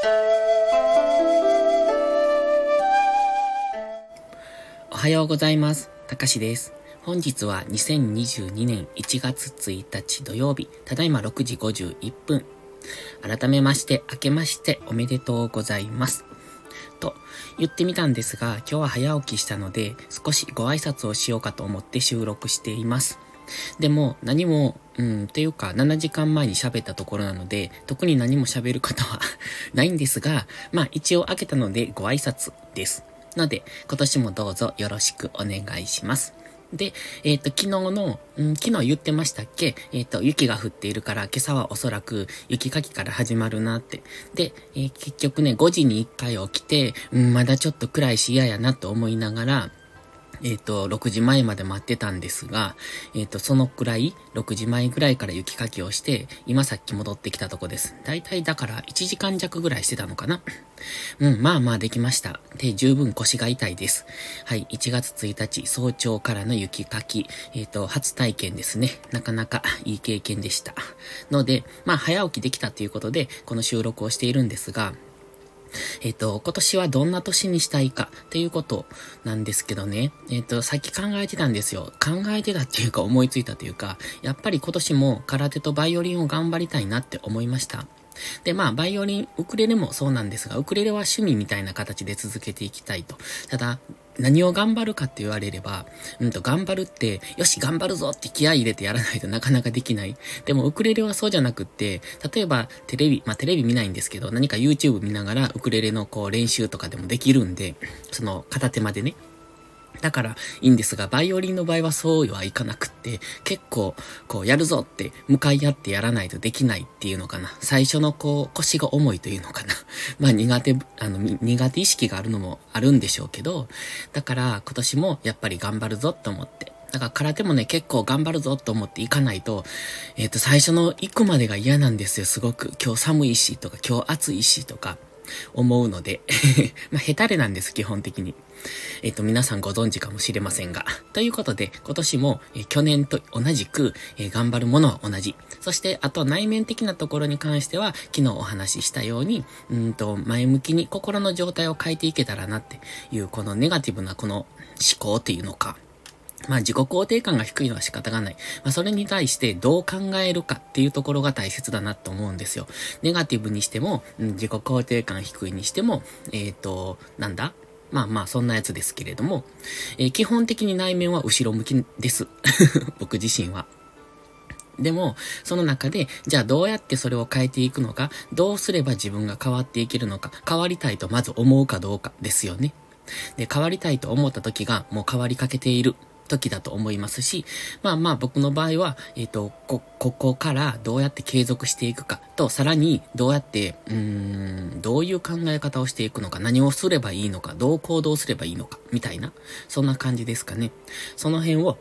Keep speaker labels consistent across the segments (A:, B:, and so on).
A: おはようございます。たかしです。本日は2022年1月1日土曜日、ただいま6時51分。改めまして、明けましておめでとうございます。と言ってみたんですが、今日は早起きしたので、少しご挨拶をしようかと思って収録しています。でも、何も、うん、というか、7時間前に喋ったところなので、特に何も喋ることは ないんですが、まあ一応開けたのでご挨拶です。ので、今年もどうぞよろしくお願いします。で、えっ、と、昨日の、うん、昨日言ってましたっけ？えっ、と、雪が降っているから、今朝はおそらく雪かきから始まるなって。で、えー結局ね、5時に1回起きて、うん、まだちょっと暗いし嫌やなと思いながら、えっ、と、6時前まで待ってたんですが、えっ、と、そのくらい、6時前ぐらいから雪かきをして、今さっき戻ってきたとこです。だいたいだから1時間弱ぐらいしてたのかな。うん、まあまあできました。で、十分腰が痛いです。はい、1月1日、早朝からの雪かき、えっ、と、初体験ですね。なかなかいい経験でした。ので、まあ早起きできたということで、この収録をしているんですが、えっ、と、今年はどんな年にしたいかっていうことなんですけどね。えっ、と、さっき考えてたんですよ。考えてたっていうか思いついたというか、やっぱり今年も空手とバイオリンを頑張りたいなって思いました。で、まあ、バイオリン、ウクレレもそうなんですが、ウクレレは趣味みたいな形で続けていきたいと。ただ、何を頑張るかって言われれば、うんと、頑張るって、よし、頑張るぞって気合入れてやらないと なかなかできない。でも、ウクレレはそうじゃなくって、例えば、テレビ、まあ、テレビ見ないんですけど、何か YouTube 見ながら、ウクレレのこう、練習とかでもできるんで、その、片手までね。だからいいんですが、バイオリンの場合はそうはいかなくって、結構、こう、やるぞって、向かい合ってやらないとできないっていうのかな。最初のこう、腰が重いというのかな。まあ苦手、あの、苦手意識があるのもあるんでしょうけど、だから今年もやっぱり頑張るぞと思って。だから空手もね、結構頑張るぞと思って行かないと、えっ、と、最初の行くまでが嫌なんですよ、すごく。今日寒いしとか、今日暑いしとか。思うので、まあ、下手れなんです、基本的に。えっ、と、皆さんご存知かもしれませんが。ということで、今年も、えー去年と同じく、えー頑張るものは同じ。そして、あと内面的なところに関しては、昨日お話ししたように、うんと、前向きに心の状態を変えていけたらなっていう、このネガティブなこの思考っていうのか。まあ自己肯定感が低いのは仕方がない。まあそれに対してどう考えるかっていうところが大切だなと思うんですよ。ネガティブにしても、自己肯定感低いにしても、えっ、と、なんだ？まあまあそんなやつですけれども、えー基本的に内面は後ろ向きです。僕自身は。でも、その中で、じゃあどうやってそれを変えていくのか、どうすれば自分が変わっていけるのか、変わりたいとまず思うかどうかですよね。で、変わりたいと思った時がもう変わりかけている時だと思いますし、まあまあ僕の場合は、えっ、と、こ、ここからどうやって継続していくかと、さらにどうやって、うーん、どういう考え方をしていくのか、何をすればいいのか、どう行動すればいいのか、みたいな、そんな感じですかね。その辺を、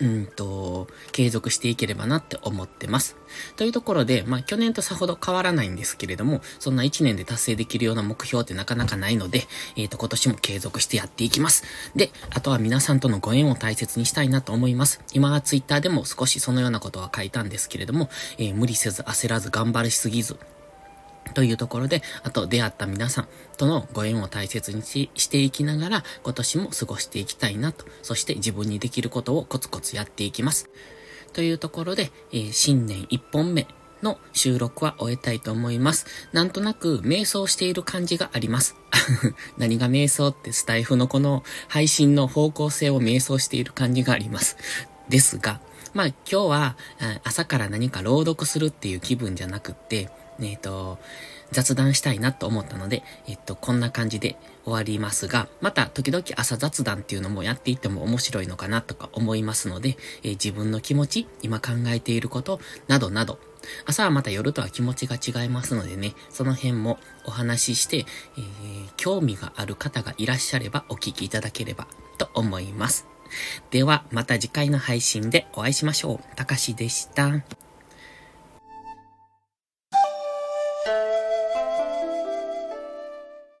A: うんと、継続していければなって思ってます。というところで、まあ去年とさほど変わらないんですけれども、そんな1年で達成できるような目標ってなかなかないので、えっ、と今年も継続してやっていきます。で、あとは皆さんとのご縁を大切にしたいなと思います。今はツイッターでも少しそのようなことは書いたんですけれども、えー無理せず焦らず頑張りすぎず、というところで、あと出会った皆さんとのご縁を大切にししていきながら、今年も過ごしていきたいなと、そして自分にできることをコツコツやっていきます。というところで、えー新年1本目の収録は終えたいと思います。なんとなく瞑想している感じがあります。何が瞑想ってスタイフのこの配信の方向性を瞑想している感じがあります。ですが、まあ今日は朝から何か朗読するっていう気分じゃなくって、えっ、と、雑談したいなと思ったので、えっと、こんな感じで終わりますが、また時々朝雑談っていうのもやっていっても面白いのかなとか思いますので、えー自分の気持ち、今考えていること、などなど、朝はまた夜とは気持ちが違いますのでね、その辺もお話しして、えー興味がある方がいらっしゃればお聞きいただければと思います。では、また次回の配信でお会いしましょう。たかしでした。